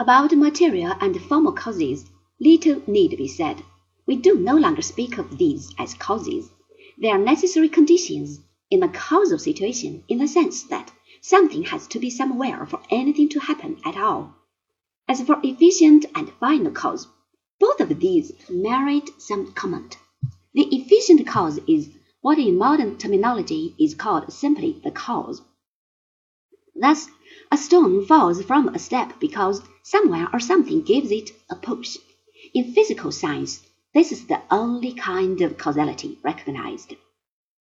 About material and formal causes, little need be said. We do no longer speak of these as causes. They are necessary conditions in a causal situation in the sense that something has to be somewhere for anything to happen at all. As for efficient and final cause, both of these merit some comment. The efficient cause is what in modern terminology is called simply the cause. Thus, a stone falls from a step because somewhere or something gives it a push. In physical science, this is the only kind of causality recognized.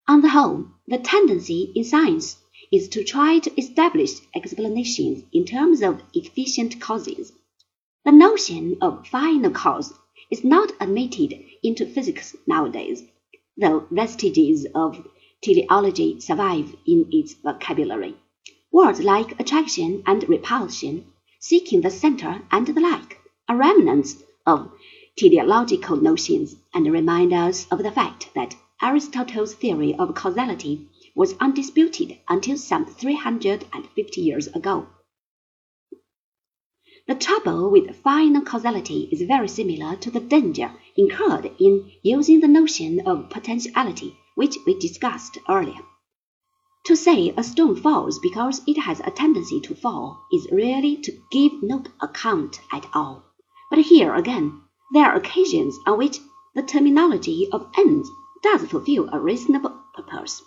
On the whole, the tendency in science is to try to establish explanations in terms of efficient causes. The notion of final cause is not admitted into physics nowadays, though vestiges of teleology survive in its vocabulary. Words like attraction and repulsion, seeking the center, and the like, are remnants of teleological notions and remind us of the fact that Aristotle's theory of causality was undisputed until some 350 years ago. The trouble with final causality is very similar to the danger incurred in using the notion of potentiality which we discussed earlier. To say a stone falls because it has a tendency to fall is really to give no account at all. But here again, there are occasions on which the terminology of ends does fulfill a reasonable purpose.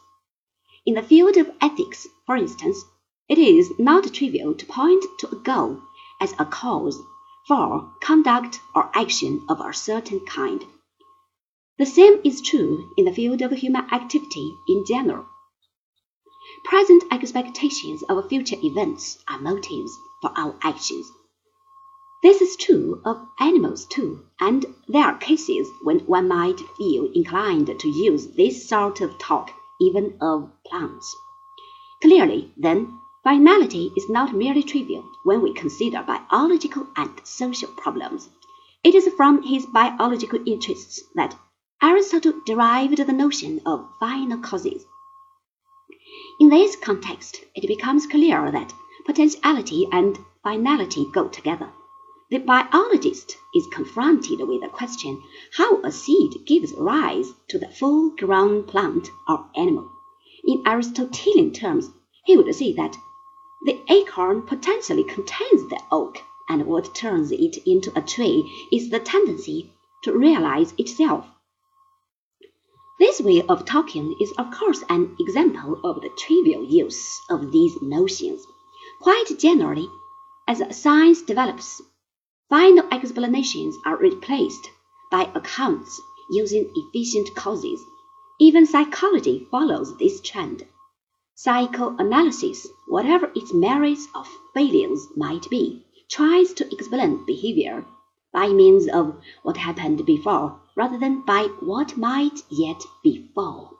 In the field of ethics, for instance, it is not trivial to point to a goal as a cause for conduct or action of a certain kind. The same is true in the field of human activity in general. Present expectations of future events are motives for our actions. This is true of animals too, and there are cases when one might feel inclined to use this sort of talk even of plants. Clearly, then, finality is not merely trivial when we consider biological and social problems. It is from his biological interests that Aristotle derived the notion of final causes. In this context, it becomes clear that potentiality and finality go together. The biologist is confronted with the question how a seed gives rise to the full grown plant or animal. In Aristotelian terms, he would say that the acorn potentially contains the oak, and what turns it into a tree is the tendency to realize itself. This way of talking is of course an example of the trivial use of these notions. Quite generally, as science develops, final explanations are replaced by accounts using efficient causes. Even psychology follows this trend. Psychoanalysis, whatever its merits or failings might be, tries to explain behavior by means of what happened before rather than by what might yet befall.